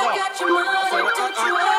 I got your money, don't you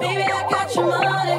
Baby, I got your money.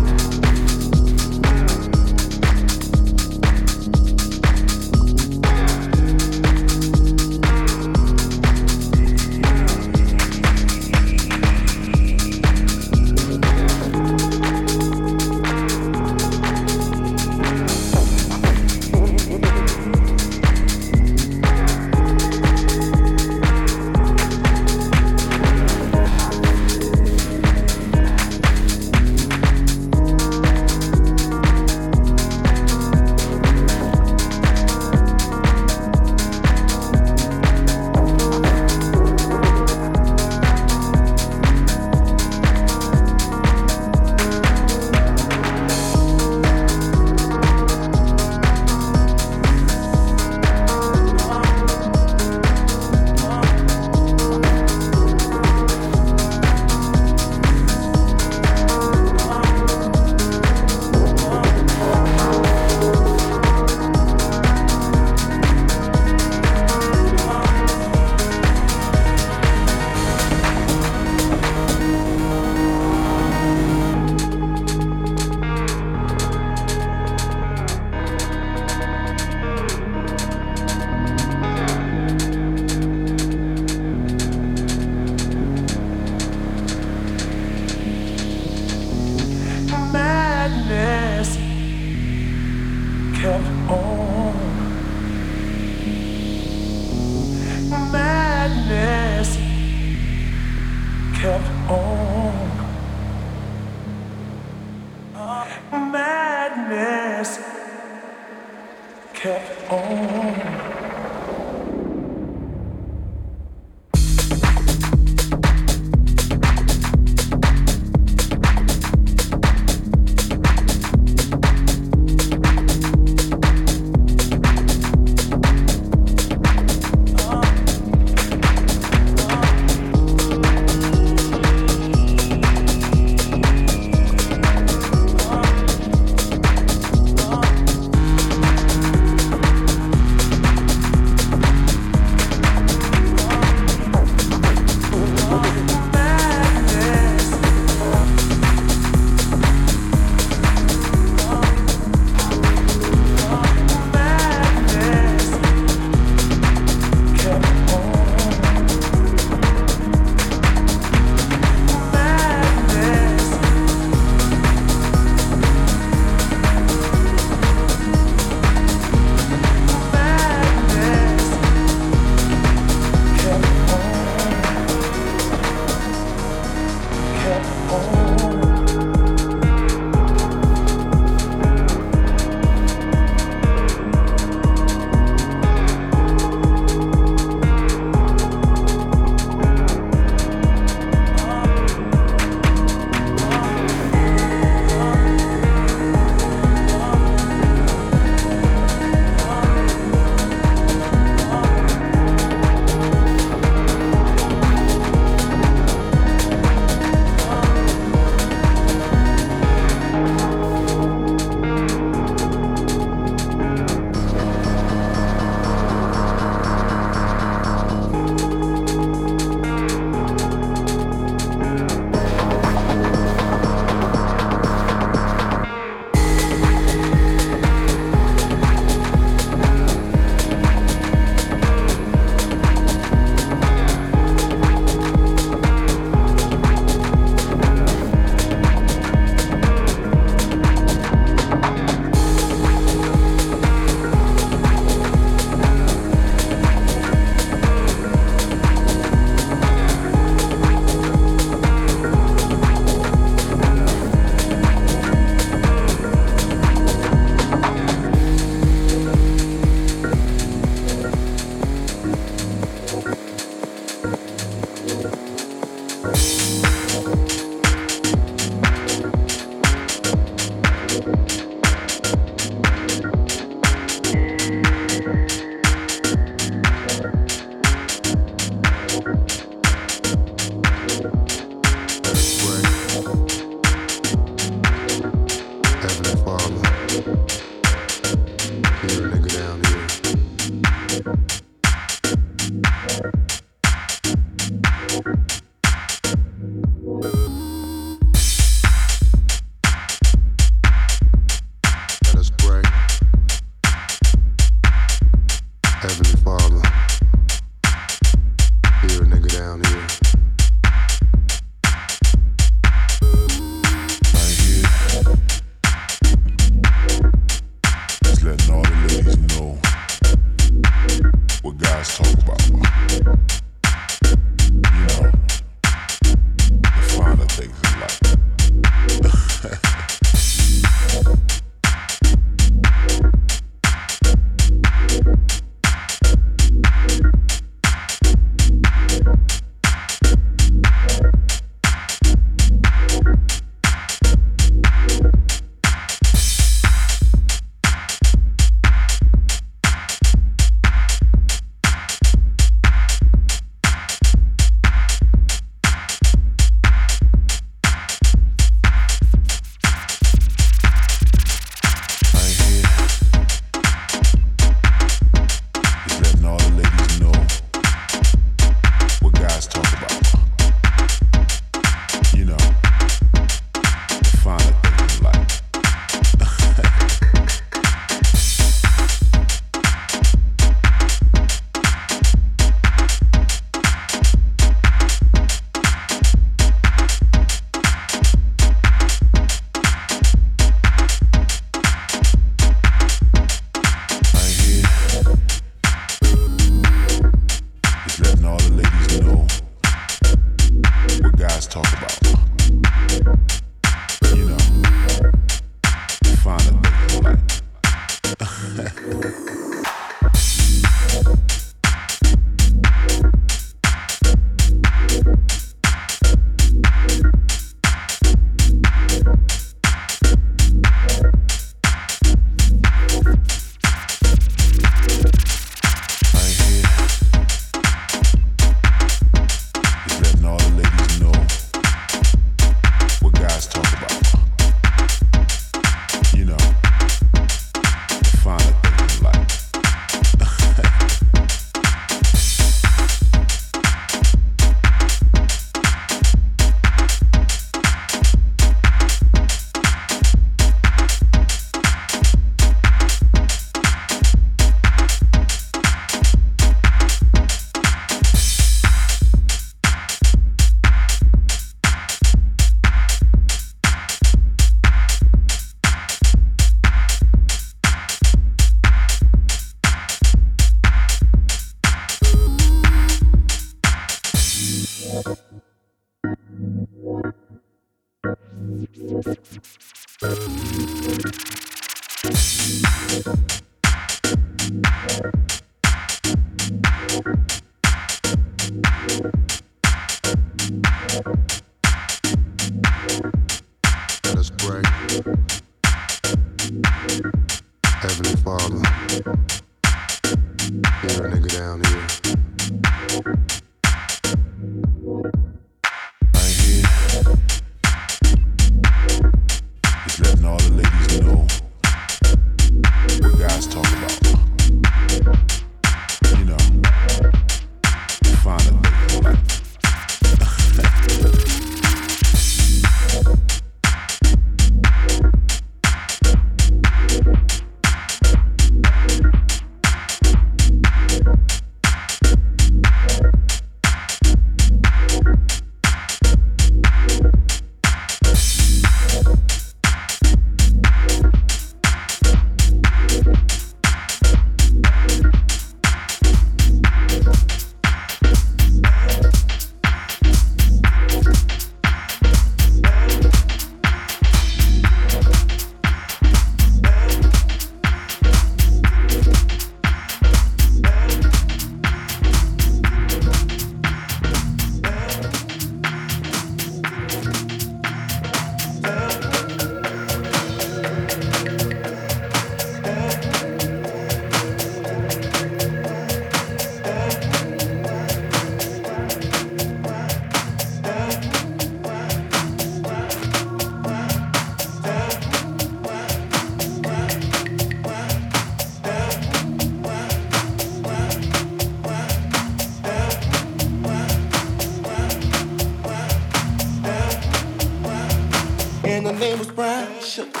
and her name was Brian. Sugar.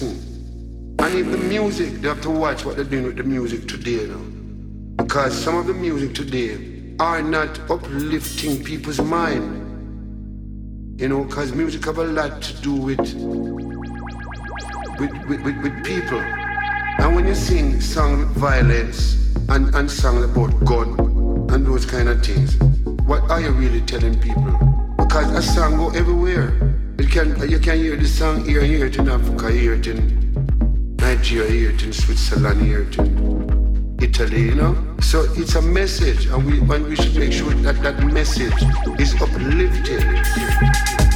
Listen. And if the music, they have to watch what they're doing with the music today now. Because some of the music today are not uplifting people's mind. You know, because music have a lot to do with with, with, with, with people. And when you sing song with violence and, and song about gun and those kind of things, what are you really telling people? Because a song go everywhere. You can you can hear the song here, hear it in Africa, hear it in Nigeria, hear it in Switzerland, hear it in Italy, you know. So it's a message, and we and we should make sure that that message is uplifted.